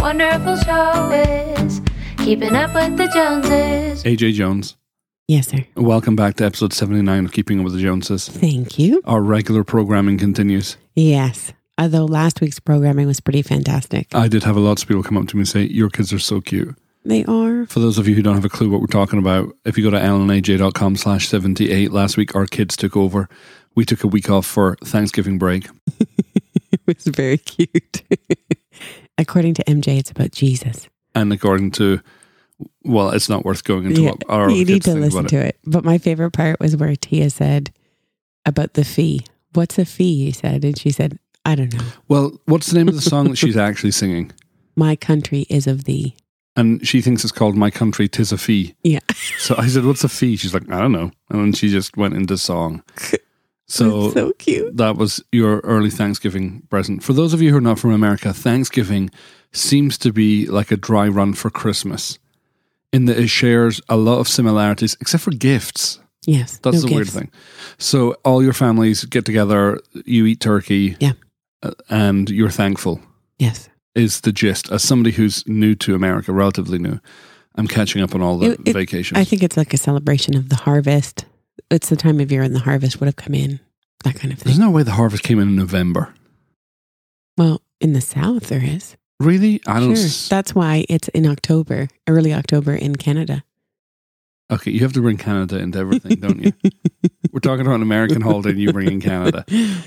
wonderful show is Keeping Up with the Joneses. AJ Jones, Yes, sir. welcome back to episode 79 of Keeping Up with the Joneses. Thank you. Our regular programming continues. Yes. Although last week's programming was pretty fantastic. I did have a lot of people come up to me and say, Your kids are so cute. They are. For those of you who don't have a clue what we're talking about, if you go to ellenaj.com slash 78, last week our kids took over. We took a week off for Thanksgiving break. It was very cute. According to MJ, it's about Jesus. And according to, well, it's not worth going into Yeah, what our you need to listen about to it. But my favorite part was where Tia said about the fee. What's a fee? He said. And she said, I don't know. Well, what's the name of the song that she's actually singing? My country is of thee. And she thinks it's called My Country Tis a Fee. Yeah. So I said, What's a fee? She's like, I don't know. And then she just went into song. So, so cute. that was your early Thanksgiving present. For those of you who are not from America, Thanksgiving seems to be like a dry run for Christmas in that it shares a lot of similarities, except for gifts. Yes. That's no the weird thing. So all your families get together, you eat turkey, Yeah. uh, and you're thankful. Yes. Is the gist? As somebody who's new to America, relatively new, I'm catching up on all the It- it- vacations. I think it's like a celebration of the harvest. It's the time of year and the harvest would have come in, that kind of thing. There's no way the harvest came in in November. Well, in the South, there is. Really? I don't. Sure. s- That's why it's in October, early October in Canada. okay, you have to bring Canada into everything, don't you? We're talking about an American holiday, and you bring in Canada.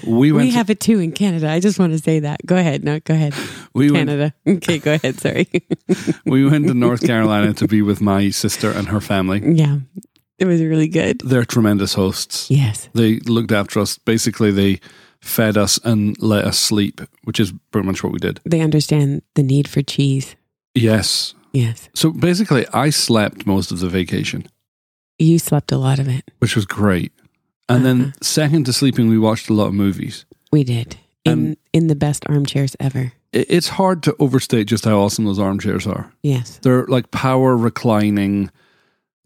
We We, to- have it too in Canada. I just want to say that. Go ahead. No, go ahead. we went. Canada. Okay, go ahead. Sorry. We went to North Carolina to be with my sister and her family. yeah, it was really good. They're tremendous hosts. Yes. They looked after us. Basically, they fed us and let us sleep, which is pretty much what we did. They understand the need for cheese. Yes. Yes. So basically, I slept most of the vacation, You slept a lot of it. which was great. And then, Uh-huh. second to sleeping, we watched a lot of movies. We did. In And- in the best armchairs ever. It's hard to overstate just how awesome those armchairs are. Yes. They're like power reclining.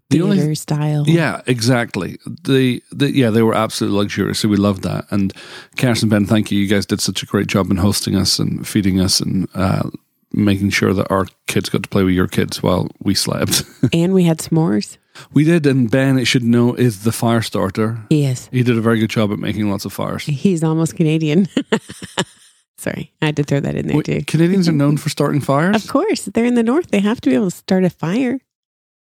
The Theater only style. Yeah, exactly. The, the yeah, they were absolutely luxurious. So we loved that. And and Ben, thank you. You guys did such a great job in hosting us and feeding us and uh, making sure that our kids got to play with your kids while we slept. And we had s'mores. we did, and Ben, it should know, is the fire starter. He is. He did a very good job at making lots of fires. He's almost Canadian. Sorry, I had to throw that in there Wait, too. Canadians are known for starting fires. Of course, they're in the north. They have to be able to start a fire.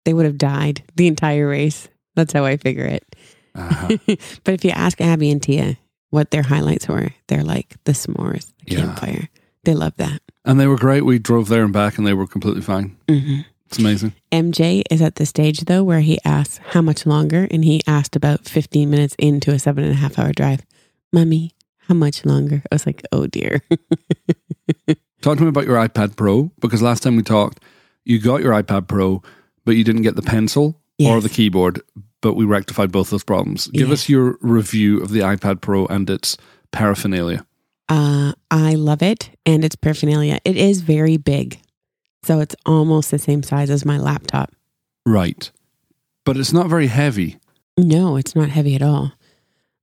They would have died the entire race. That's how I figure it. Uh-huh. but if you ask Abby and Tia what their highlights were, they're like the s'mores, the Yeah. campfire. They love that. And they were great. We drove there and back, and they were completely fine. hmm It's amazing. MJ is at the stage though where he asks how much longer, and he asked about 15 minutes into a seven and a half hour drive, Mummy, how much longer? I was like, oh dear. Talk to me about your iPad Pro because last time we talked, you got your iPad Pro, but you didn't get the pencil or the keyboard. But we rectified both those problems. Give Yes. us your review of the iPad Pro and its paraphernalia. Uh, I love it, and it's paraphernalia. It is very big, so it's almost the same size as my laptop. Right. But it's not very heavy. No, it's not heavy at all.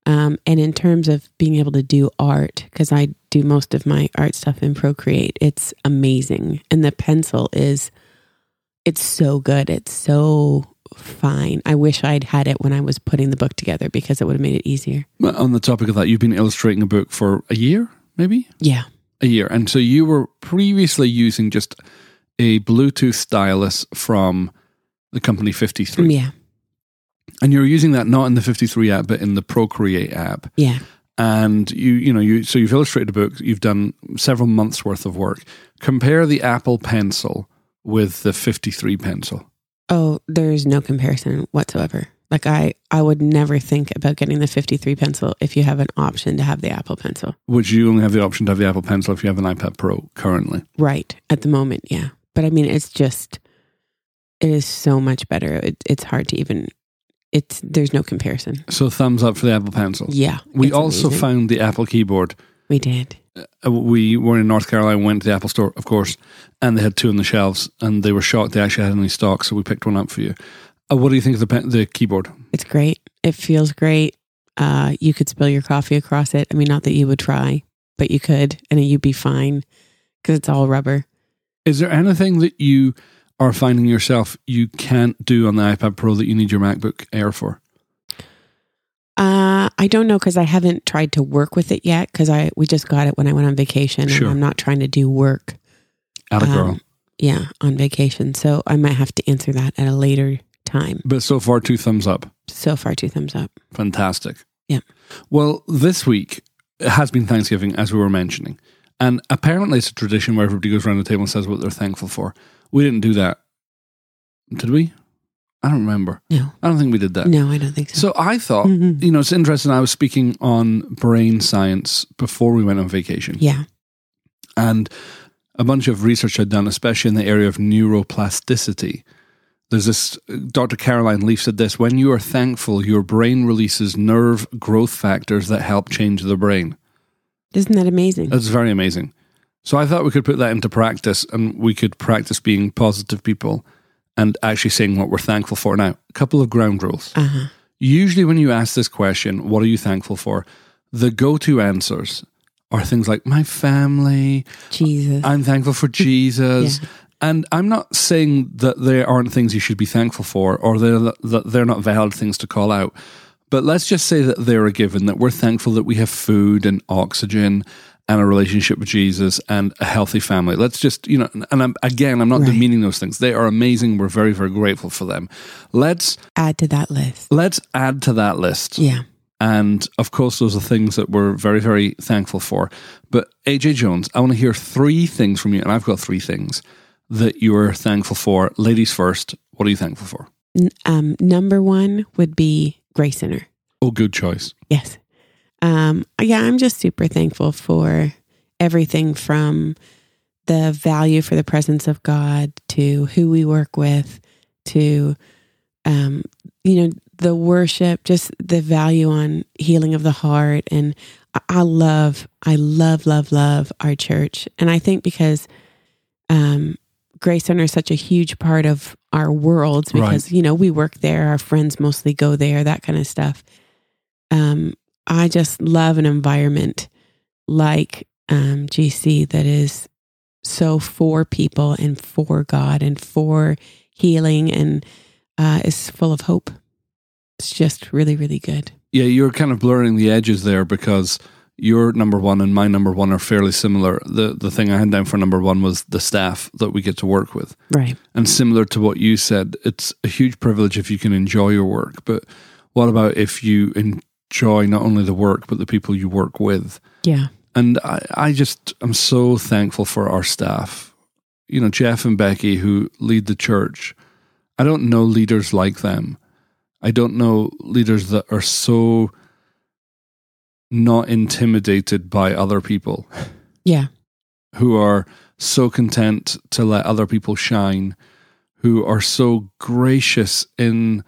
Um, and in terms of being able to do art, because I do most of my art stuff in Procreate, it's amazing. And the pencil is, it's so good. It's so fine. I wish I'd had it when I was putting the book together because it would have made it easier. Well, On the topic of that, you've been illustrating a book for a year, maybe? Yeah. A year. And so you were previously using just a Bluetooth stylus from the company 53. Mm, yeah. And you're using that not in the 53 app, but in the Procreate app. Yeah. and you you know you so you've illustrated a book you've done several months worth of work compare the apple pencil with the 53 pencil Oh, there's no comparison whatsoever. Like I, I would never think about getting the 53 pencil if you have an option to have the Apple pencil. which you only have the option to have the apple pencil if you have an ipad pro currently Right. At the moment, yeah. But I mean, it's just, it is so much better. It, it's hard to even, it's, there's no comparison. so thumbs up for the apple pencil Yeah. we also amazing. found the apple keyboard we did. Uh, we were in north carolina went to the apple store of course and they had two on the shelves and they were shocked they actually had any stock so we picked one up for you uh, what do you think of the pen- the keyboard It's great. It feels great. Uh, you could spill your coffee across it. I mean, not that you would try, but you could, and you'd be fine because it's all rubber. Is there anything that you are finding yourself you can't do on the iPad Pro that you need your MacBook Air for? Uh, I don't know because I haven't tried to work with it yet because I we just got it when I went on vacation Sure. and I'm not trying to do work. At a girl. um, yeah, on vacation. So I might have to answer that at a later time. but so far, two thumbs up. So far, two thumbs up. Fantastic. Yeah. Well, this week has been Thanksgiving, as we were mentioning. And apparently, it's a tradition where everybody goes around the table and says what they're thankful for. We didn't do that. Did we? I don't remember. No, I don't think we did that. no, I don't think so. So I thought, Mhm. you know, it's interesting. I was speaking on brain science before we went on vacation. yeah, and a bunch of research I'd done, especially in the area of neuroplasticity. There's this Dr. Caroline Leaf said this when you are thankful, your brain releases nerve growth factors that help change the brain. isn't that amazing? That's very amazing. So I thought we could put that into practice and we could practice being positive people and actually saying what we're thankful for. Now, a couple of ground rules. Uh huh. Usually, when you ask this question, what are you thankful for? The go to answers are things like my family, Jesus. I'm thankful for Jesus. And I'm not saying that there aren't things you should be thankful for or they're, that they're not valid things to call out. But let's just say that they're a given, that we're thankful that we have food and oxygen and a relationship with Jesus and a healthy family. Let's just, you know, and I'm, again, I'm not Right. demeaning those things. They are amazing. We're very, very grateful for them. Let's, Add to that list. let's add to that list. Yeah. And of course, those are things that we're very, very thankful for. But AJ Jones, I want to hear three things from you. And I've got three things that you are thankful for. Ladies first, what are you thankful for? Um, number one would be Grace Center. Oh, good choice. Yes. Um, yeah, I'm just super thankful for everything from the value for the presence of God to who we work with to, um, you know, the worship, just the value on healing of the heart. And I, love, I love, love, love our church. And I think because, um, Grace Center is such a huge part of our worlds because, you know, we work there, our friends mostly go there, that kind of stuff um, I just love an environment like um, GC that is so for people and for God and for healing and uh, is full of hope. It's just really, really good. Yeah, you're kind of blurring the edges there because your number one and my number one are fairly similar. The the thing I had down for number one was the staff that we get to work with. Right. And similar to what you said, it's a huge privilege if you can enjoy your work. But what about if you enjoy not only the work, but the people you work with? Yeah. And I, I just I'm so thankful for our staff. You know, Jeff and Becky, who lead the church. I don't know leaders like them. I don't know leaders that are so not intimidated by other people Yeah. who are so content to let other people shine, who are so gracious in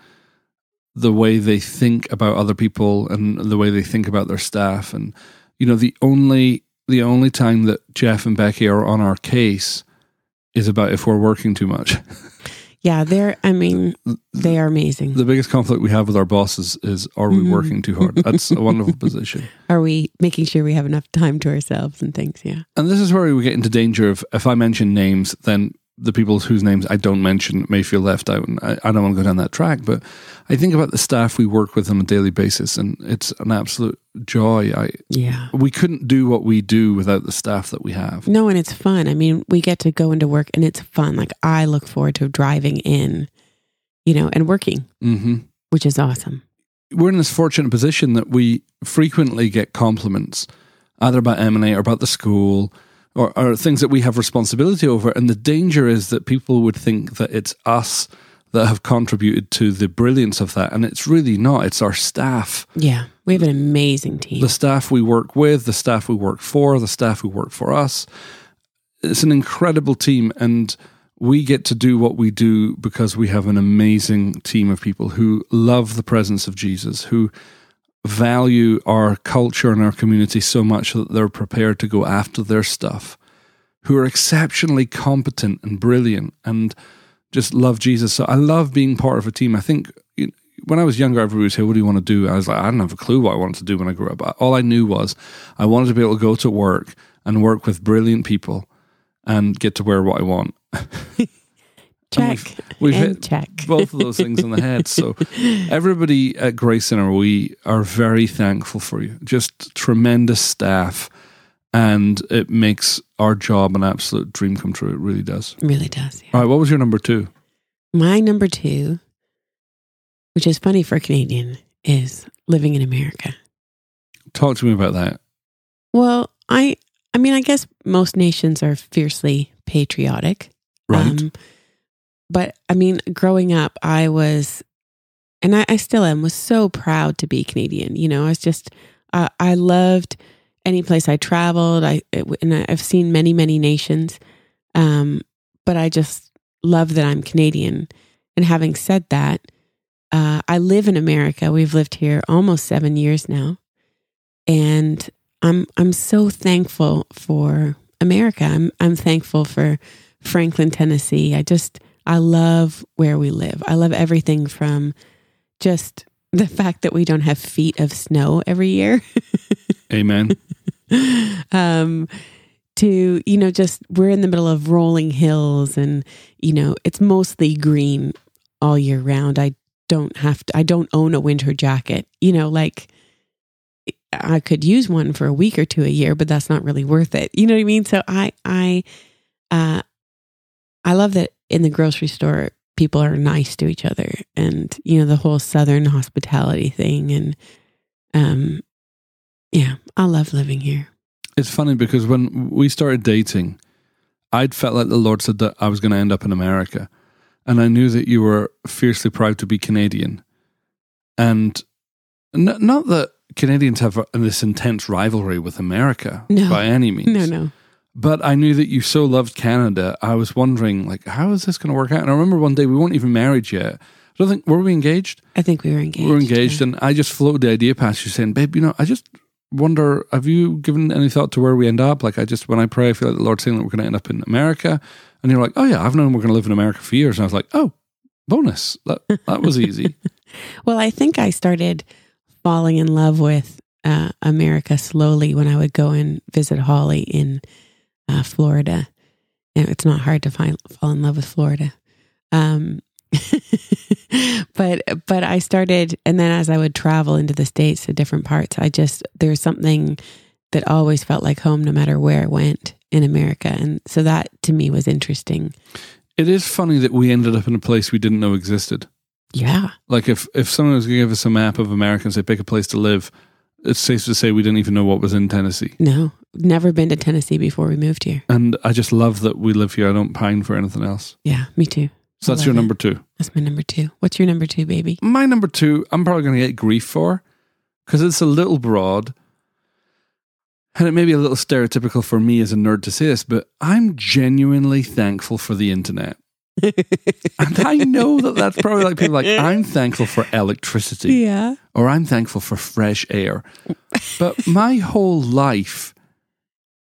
the way they think about other people and the way they think about their staff. And you know, the only the only time that Jeff and Becky are on our case is about if we're working too much. Yeah. They're, I mean, they are amazing. The biggest conflict we have with our bosses is are we Mhm. working too hard? That's a wonderful position. Are we making sure we have enough time to ourselves and things? Yeah. And this is where we get into danger of if I mention names, then the people whose names I don't mention may feel left out. And I, I don't want to go down that track. But I think about the staff we work with on a daily basis, and it's an absolute joy. I Yeah. we couldn't do what we do without the staff that we have. No, and it's fun. I mean, we get to go into work and it's fun. Like, I look forward to driving in, you know, and working, hmm which is awesome. We're in this fortunate position that we frequently get compliments, either about M&A or about the school, or, or things that we have responsibility over. And the danger is that people would think that it's us that have contributed to the brilliance of that. And it's really not. It's our staff. Yeah. We have an amazing team. The staff we work with, the staff we work for, the staff who work for us. It's an incredible team. And we get to do what we do because we have an amazing team of people who love the presence of Jesus, who value our culture and our community so much that they're prepared to go after their stuff, who are exceptionally competent and brilliant and just love Jesus. So I love being part of a team. I think when I was younger, everybody would say, What do you want to do? I was like, I didn't have a clue what I wanted to do when I grew up. All I knew was I wanted to be able to go to work and work with brilliant people and get to wear what I want. Check. We've and hit check. both of those things on the head. So, everybody at Grace Center, we are very thankful for you. Just tremendous staff, and it makes our job an absolute dream come true. It really does. really does. Yeah. All right, what was your number two? My number two, which is funny for a Canadian, is living in America. Talk to me about that. Well, I I mean, I guess most nations are fiercely patriotic. Right. Um, but I mean, growing up, I was, and I, I still am, was so proud to be Canadian. You know, I was just, uh, I loved any place I traveled. I and I've seen many, many nations, um, but I just love that I'm Canadian. And having said that, uh, I live in America. We've lived here almost seven years now, and I'm I'm so thankful for America. I'm I'm thankful for Franklin, Tennessee. I just I love where we live. I love everything from just the fact that we don't have feet of snow every year. Amen. um to you know just we're in the middle of rolling hills and you know it's mostly green all year round. I don't have to I don't own a winter jacket. You know like I could use one for a week or two a year, but that's not really worth it. You know what I mean? So I I uh I love that in the grocery store people are nice to each other and you know the whole southern hospitality thing and um yeah, I love living here. It's funny because when we started dating, I'd felt like the Lord said that I was going to end up in America. And I knew that you were fiercely proud to be Canadian. And n- not that Canadians have this intense rivalry with America No. by any means. No, no. But I knew that you so loved Canada. I was wondering, like, how is this going to work out? And I remember one day we weren't even married yet. I don't think, were we engaged? I think we were engaged. we were engaged. yeah. And I just floated the idea past you saying, babe, you know, I just wonder, have you given any thought to where we end up? Like, I just, when I pray, I feel like the Lord's saying that we're going to end up in America. And you're like, oh, yeah, I've known we're going to live in America for years. And I was like, oh, bonus. That, that was easy. Well, I think I started falling in love with uh, America slowly when I would go and visit Holly in uh, Florida. And it's not hard to find fall in love with Florida. Um, but but I started, and then as I would travel into the states to different parts, I just there's something that always felt like home, no matter where I went in America, and so that to me was interesting. it is funny that we ended up in a place we didn't know existed. Yeah, Like, if, if someone was going to give us a map of America and say, pick a place to live, it's safe to say we didn't even know what was in Tennessee. no, never been to Tennessee before we moved here. And I just love that we live here. I don't pine for anything else. Yeah, me too. So I that's your it. number two. That's my number two. What's your number two, baby? My number two, I'm probably going to get grief for because it's a little broad. And it may be a little stereotypical for me as a nerd to say this, but I'm genuinely thankful for the internet. And I know that that's probably like people like, I'm thankful for electricity Yeah. or I'm thankful for fresh air. But my whole life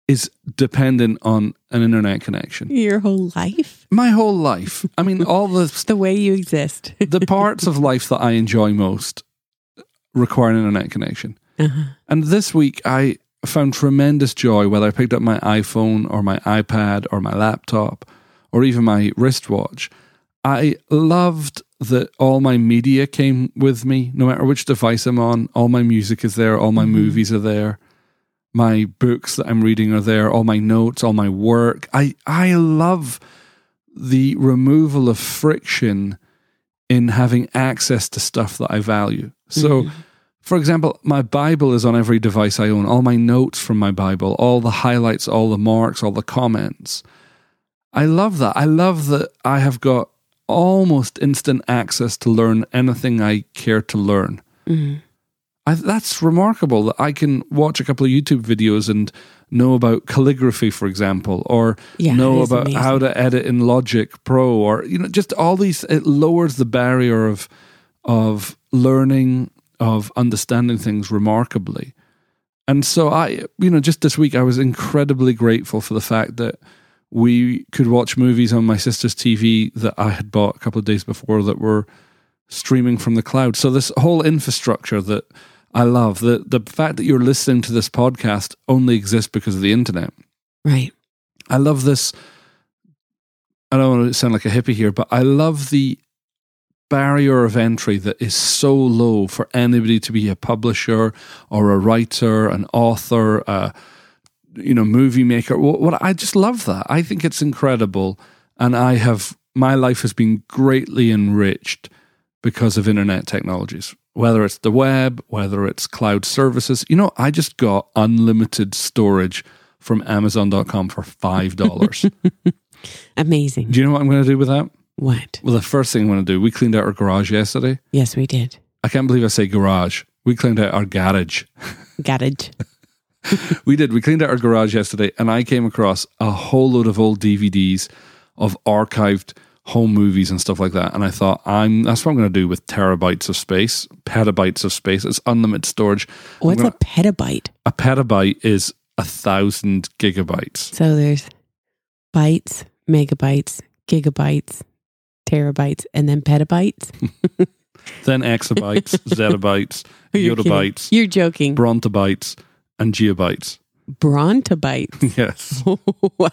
is dependent on an internet connection. Your whole life? My whole life. I mean, all the the way you exist. the parts of life that I enjoy most require an internet connection. Uh-huh. And this week, I found tremendous joy whether I picked up my iPhone or my iPad or my laptop or even my wristwatch. I loved that all my media came with me, no matter which device I'm on. All my music is there, all my mm-hmm. movies are there, my books that I'm reading are there, all my notes, all my work. I, I love the removal of friction in having access to stuff that I value. So, mm-hmm. for example, my Bible is on every device I own, all my notes from my Bible, all the highlights, all the marks, all the comments. I love that. I love that I have got almost instant access to learn anything I care to learn. Mhm. I, that's remarkable that I can watch a couple of YouTube videos and know about calligraphy, for example, or Yeah, know about amazing. how to edit in Logic Pro, or you know, just all these. It lowers the barrier of of learning, of understanding things remarkably. And so I, you know, just this week I was incredibly grateful for the fact that we could watch movies on my sister's TV that I had bought a couple of days before that were streaming from the cloud. So this whole infrastructure that I love, the the fact that you're listening to this podcast only exists because of the internet. Right. I love this. I don't want to sound like a hippie here, but I love the barrier of entry that is so low for anybody to be a publisher or a writer, an author, a you know movie maker. What, what I just love that. I think it's incredible, and I have my life has been greatly enriched because of internet technologies. Whether it's the web, whether it's cloud services, you know, I just got unlimited storage from Amazon.com for five dollars. Amazing. do you know what I'm going to do with that? What? Well, the first thing I'm going to do, we cleaned out our garage yesterday. Yes, we did. I can't believe I say garage. We cleaned out our garage. It. We did. We cleaned out our garage yesterday, and I came across a whole load of old DVDs of archived home movies and stuff like that. And I thought, I'm that's what I'm going to do with terabytes of space, petabytes of space. It's unlimited storage. Oh, What's gonna- a petabyte? a petabyte is a thousand gigabytes. So there's bytes, megabytes, gigabytes, terabytes, and then petabytes. Then exabytes, zettabytes, yottabytes, You're joking. brontobytes, and geobytes. Brontobytes. Yes. wow.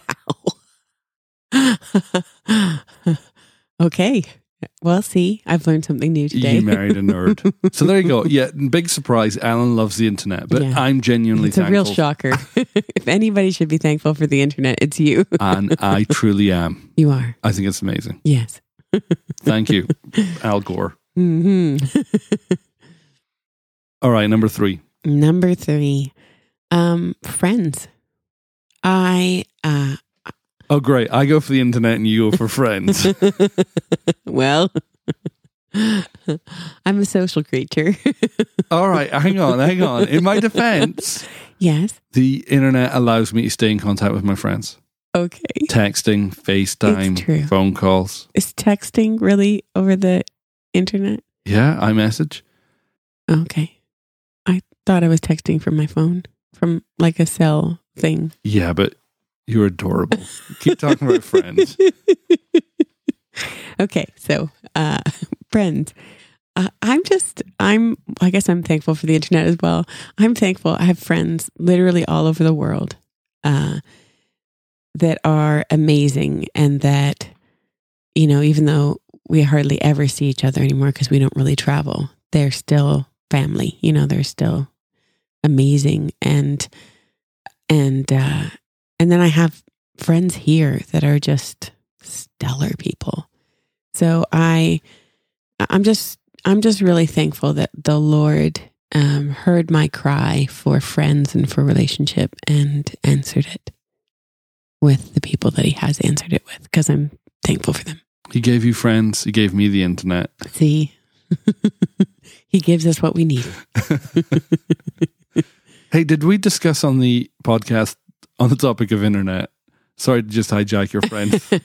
okay. Well, see, I've learned something new today. You married a nerd. so there you go. Yeah, big surprise. Alan loves the internet, but Yeah. I'm genuinely it's a real shocker. if anybody should be thankful for the internet, it's you. and I truly am. You are. I think it's amazing. Yes. Thank you, Al Gore. hmm All right, number three. Number three, um, friends. I uh, Oh, great. I go for the internet and you go for friends. well, I'm a social creature. All right, hang on, hang on. In my defense, yes. the internet allows me to stay in contact with my friends. Okay. Texting, FaceTime, phone calls. Is texting really over the internet? Yeah, iMessage. Okay. I thought I was texting from my phone, from like a cell thing. Yeah, but you're adorable. Keep talking about friends. okay, so uh, friends. Uh, I'm just, I'm, I guess I'm thankful for the internet as well. I'm thankful I have friends literally all over the world uh, that are amazing and that, you know, even though we hardly ever see each other anymore because we don't really travel, they're still family. You know, they're still amazing. And, and, uh, and then I have friends here that are just stellar people. So I I'm just I'm just really thankful that the Lord um, heard my cry for friends and for relationship and answered it with the people that He has answered it with because I'm thankful for them. He gave you friends. He gave me the internet. See, He gives us what we need. Hey, did we discuss on the podcast on the topic of internet? Sorry to just hijack your friend. I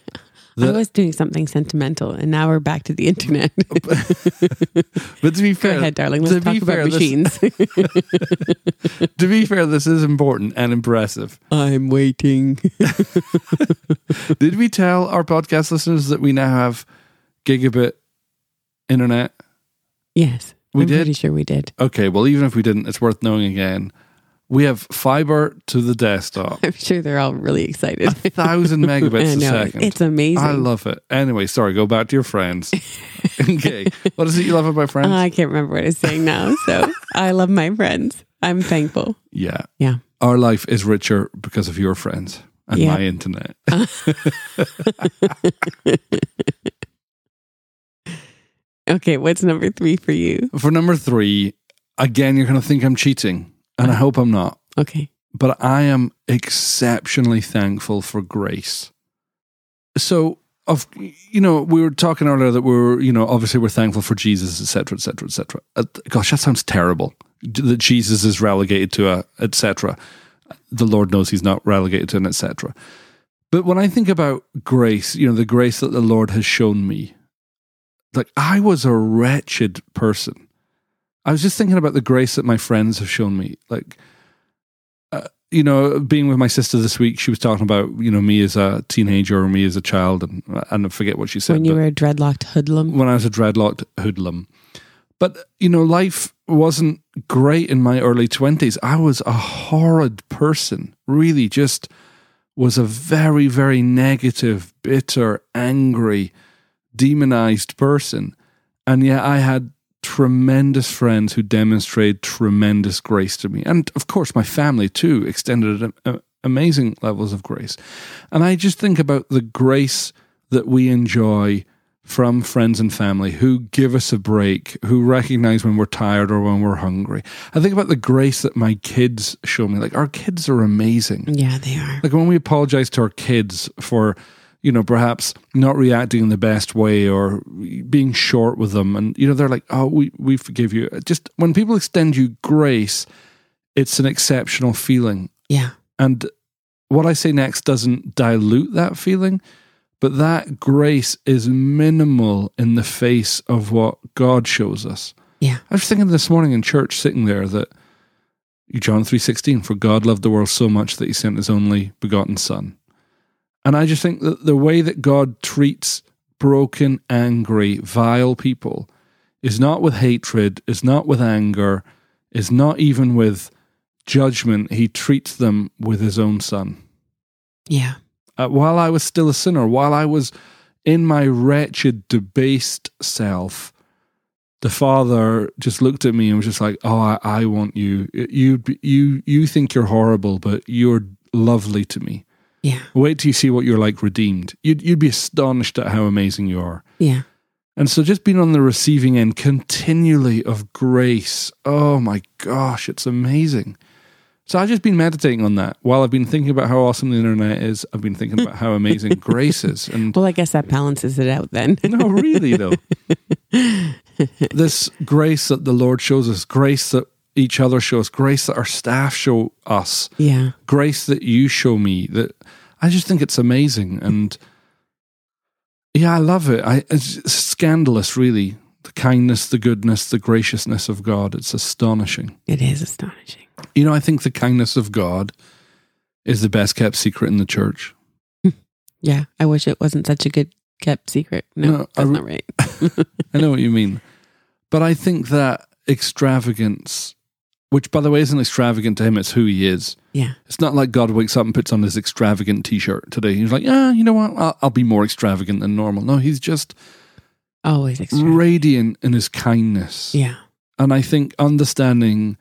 The- was doing something sentimental, and now we're back to the internet. but to be Go fair, ahead, darling. Let's talk be about fair, this- machines. to be fair, this is important and impressive. I'm waiting. Did we tell our podcast listeners that we now have gigabit internet? Yes, We I'm did? pretty sure we did. Okay, well, even if we didn't, it's worth knowing again. We have fiber to the desktop, I'm sure they're all really excited. a thousand megabits a second. it's amazing. I love it. Anyway, sorry, go back to your friends. okay. What is it you love about friends? I can't remember what it's saying now. So I love my friends. I'm thankful. yeah. Yeah. Our life is richer because of your friends and Yeah. my internet. Okay, what's number three for you? For number three, again, you're going to think I'm cheating, and I hope I'm not. Okay. But I am exceptionally thankful for grace. So, of you know, we were talking earlier that we're you know obviously we're thankful for Jesus, etc., etc., etc. Gosh, that sounds terrible. That Jesus is relegated to a etc. The Lord knows He's not relegated to an etc. But when I think about grace, you know, the grace that the Lord has shown me, like I was a wretched person. I was just thinking about the grace that my friends have shown me. Like, uh, you know, being with my sister this week, she was talking about you know me as a teenager or me as a child, and and I forget what she said. when you were a dreadlocked hoodlum. when I was a dreadlocked hoodlum. But, you know, life wasn't great in my early 20s. I was a horrid person, really just was a very, very negative, bitter, angry, demonized person. And yet I had tremendous friends who demonstrated tremendous grace to me. And of course, my family too extended a, uh, amazing levels of grace. And I just think about the grace that we enjoy from friends and family who give us a break, who recognize when we're tired or when we're hungry. I think about the grace that my kids show me. Like, our kids are amazing. Yeah, they are. Like, when we apologize to our kids for, you know, perhaps not reacting in the best way or being short with them, and, you know, they're like, oh, we, we forgive you. Just when people extend you grace, it's an exceptional feeling. Yeah. And what I say next doesn't dilute that feeling but that grace is minimal in the face of what God shows us. Yeah. I was thinking this morning in church, sitting there, that John three sixteen, for God loved the world so much that He sent His only begotten Son, and I just think that the way that God treats broken, angry, vile people is not with hatred, is not with anger, is not even with judgment. He treats them with His own Son. Yeah uh, while I was still a sinner, while I was in my wretched, debased self, the father just looked at me and was just like, "Oh, I, I want you. You, you, you think you're horrible, but you're lovely to me. Yeah. Wait till you see what you're like redeemed. You'd, you'd be astonished at how amazing you are. Yeah. And so just being on the receiving end continually of grace. Oh my gosh, it's amazing. So I've just been meditating on that while I've been thinking about how awesome the internet is. I've been thinking about how amazing grace is. And well, I guess that balances it out then. no, really though. this grace that the Lord shows us, grace that each other shows, grace that our staff show us, yeah, grace that you show me. That I just think it's amazing, and yeah, I love it. I, it's scandalous, really. The kindness, the goodness, the graciousness of God. It's astonishing. It is astonishing. You know, I think the kindness of God is the best kept secret in the church. Yeah, I wish it wasn't such a good kept secret. No, No, that's I not right. I know what you mean. But I think that extravagance, which by the way isn't extravagant to him, it's who he is. Yeah, It's not like God wakes up and puts on his extravagant t shirt today. He's like, yeah, you know what? I'll, I'll be more extravagant than normal. No, he's just always radiant in his kindness. Yeah, And I think understanding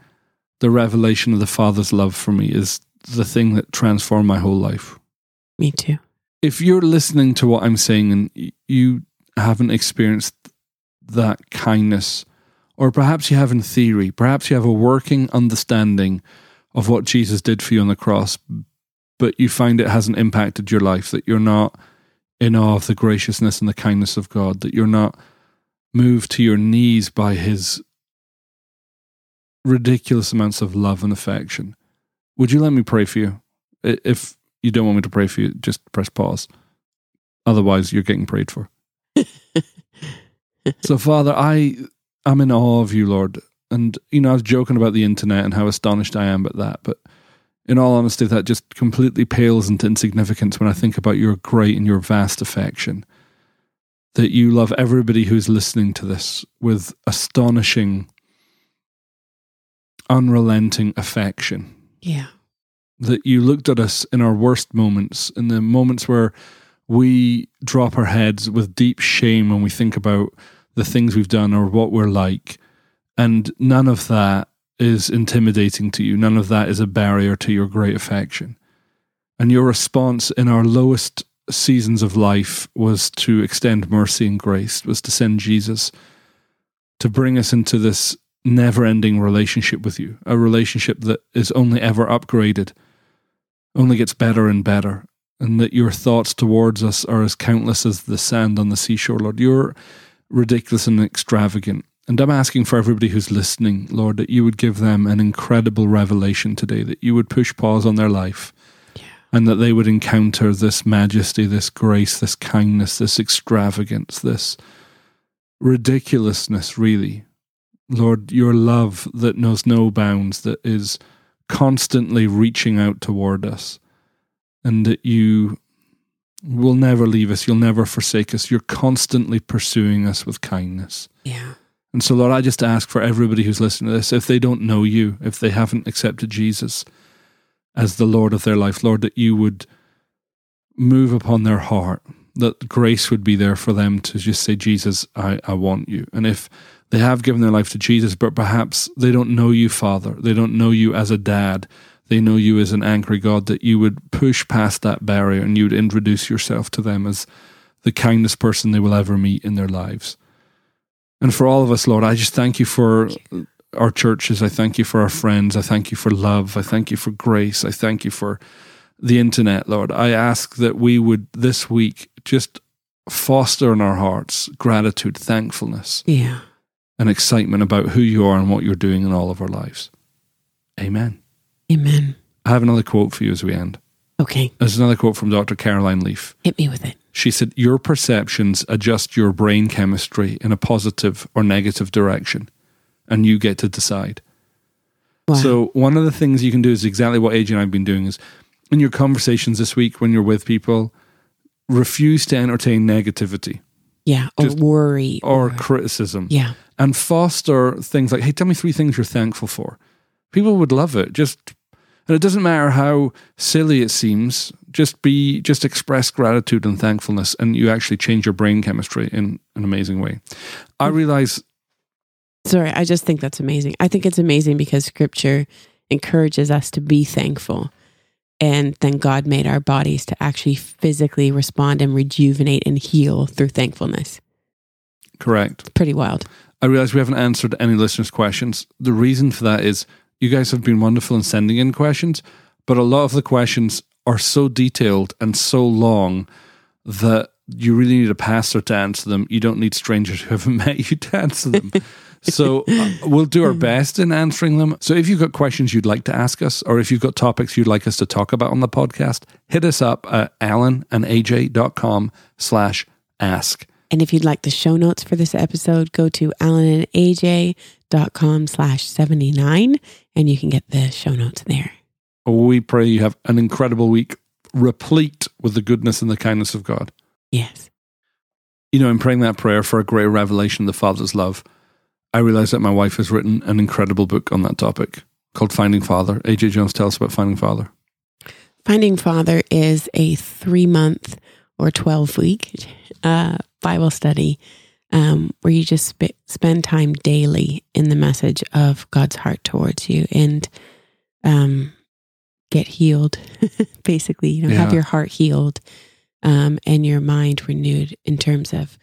the revelation of the Father's love for me is the thing that transformed my whole life. me too. if you're listening to what I'm saying and you haven't experienced that kindness, or perhaps you have in theory, perhaps you have a working understanding of what Jesus did for you on the cross, but you find it hasn't impacted your life, that you're not in awe of the graciousness and the kindness of God, that you're not moved to your knees by his ridiculous amounts of love and affection. Would you let me pray for you? If you don't want me to pray for you, just press pause. Otherwise, you're getting prayed for. so, Father, I I'm in awe of you, Lord. And you know, I was joking about the internet and how astonished I am at that, but in all honesty, that just completely pales into insignificance when I think about your great and your vast affection. That you love everybody who's listening to this with astonishing, unrelenting affection Yeah, that you looked at us in our worst moments, in the moments where we drop our heads with deep shame when we think about the things we've done or what we're like. And none of that is intimidating to you. None of that is a barrier to your great affection. And your response in our lowest seasons of life was to extend mercy and grace, was to send Jesus to bring us into this never ending relationship with you, a relationship that is only ever upgraded, only gets better and better, and that your thoughts towards us are as countless as the sand on the seashore, Lord. You're ridiculous and extravagant. And I'm asking for everybody who's listening, Lord, that you would give them an incredible revelation today, that you would push pause on their life, and that they would encounter this majesty, this grace, this kindness, this extravagance, this ridiculousness, really. Lord, your love that knows no bounds, that is constantly reaching out toward us, and that you will never leave us, you'll never forsake us. You're constantly pursuing us with kindness. yeah, And so, Lord, I just ask for everybody who's listening to this, if they don't know you, if they haven't accepted Jesus as the Lord of their life, Lord, that you would move upon their heart, that grace would be there for them to just say, Jesus, I, I want you. And if they have given their life to Jesus, but perhaps they don't know you, Father, they don't know you as a dad, they know you as an angry God, that you would push past that barrier and you would introduce yourself to them as the kindest person they will ever meet in their lives. And for all of us, Lord, I just thank you for our churches. I thank you for our friends. I thank you for love. I thank you for grace. I thank you for the internet, Lord. I ask that we would this week just foster in our hearts gratitude, thankfulness, Yeah. and excitement about who you are and what you're doing in all of our lives. Amen. Amen. I have another quote for you as we end. Okay. There's another quote from Dr. Caroline Leaf. Hit me with it. She said, Your perceptions adjust your brain chemistry in a positive or negative direction, and you get to decide. Wow. So, one of the things you can do is exactly what AJ and I have been doing is in your conversations this week when you're with people, refuse to entertain negativity yeah. Or just- worry. or criticism yeah. and foster things like, hey, tell me three things you're thankful for. People would love it. Just, and it doesn't matter how silly it seems, just be, just express gratitude and thankfulness, and you actually change your brain chemistry in an amazing way. I realize Sorry, I just think that's amazing. I think it's amazing because scripture encourages us to be thankful. And then God made our bodies to actually physically respond and rejuvenate and heal through thankfulness. correct. Pretty wild. I realize we haven't answered any listeners' questions. The reason for that is you guys have been wonderful in sending in questions, but a lot of the questions are so detailed and so long that you really need a pastor to answer them. You don't need strangers who haven't met you to answer them. so uh, we'll do our best in answering them. So if you've got questions you'd like to ask us, or if you've got topics you'd like us to talk about on the podcast, hit us up at alanandaj.com slash ask. And if you'd like the show notes for this episode, go to alanandaj.com slash 79 and you can get the show notes there. We pray you have an incredible week, replete with the goodness and the kindness of God. Yes. You know, in praying that prayer for a greater revelation of the Father's love, I realize that my wife has written an incredible book on that topic called Finding Father. AJ Jones, tell us about Finding Father. Finding Father is a three month or 12 week uh, Bible study um, where you just sp- spend time daily in the message of God's heart towards you and um, get healed. Basically, you know, have your heart healed um, and your mind renewed in terms of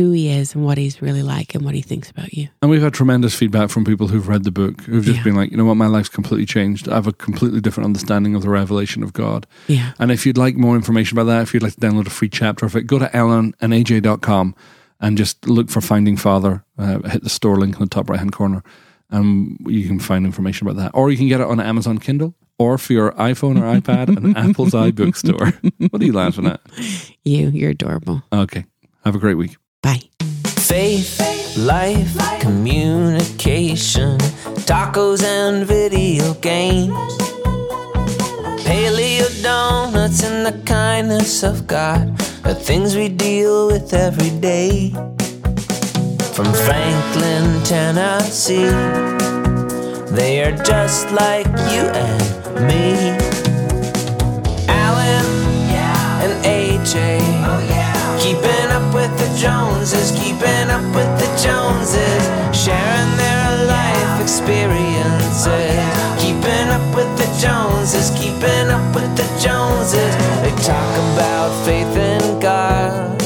who He is and what He's really like and what He thinks about you. And we've had tremendous feedback from people who've read the book, who've just Yeah. been like, you know what, my life's completely changed. I have a completely different understanding of the revelation of God. Yeah. And if you'd like more information about that, if you'd like to download a free chapter of it, go to alanandaj.com and just look for Finding Father. Uh, hit the store link in the top right hand corner. and you can find information about that. Or you can get it on Amazon Kindle or for your iPhone or iPad and Apple's iBookstore. What are you laughing at? You, you're adorable. Okay. Have a great week. Bye. Faith, life, communication, tacos and video games. Paleo donuts and the kindness of God are things we deal with every day. From Franklin, Tennessee, they are just like you and me. Alan and AJ. Oh, keeping up with the Joneses, keeping up with the Joneses, sharing their life experiences. Keeping up with the Joneses, keeping up with the Joneses. They talk about faith in God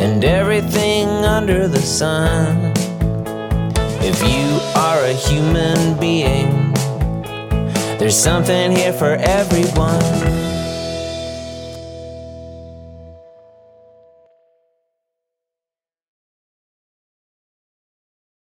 and everything under the sun. If you are a human being, there's something here for everyone.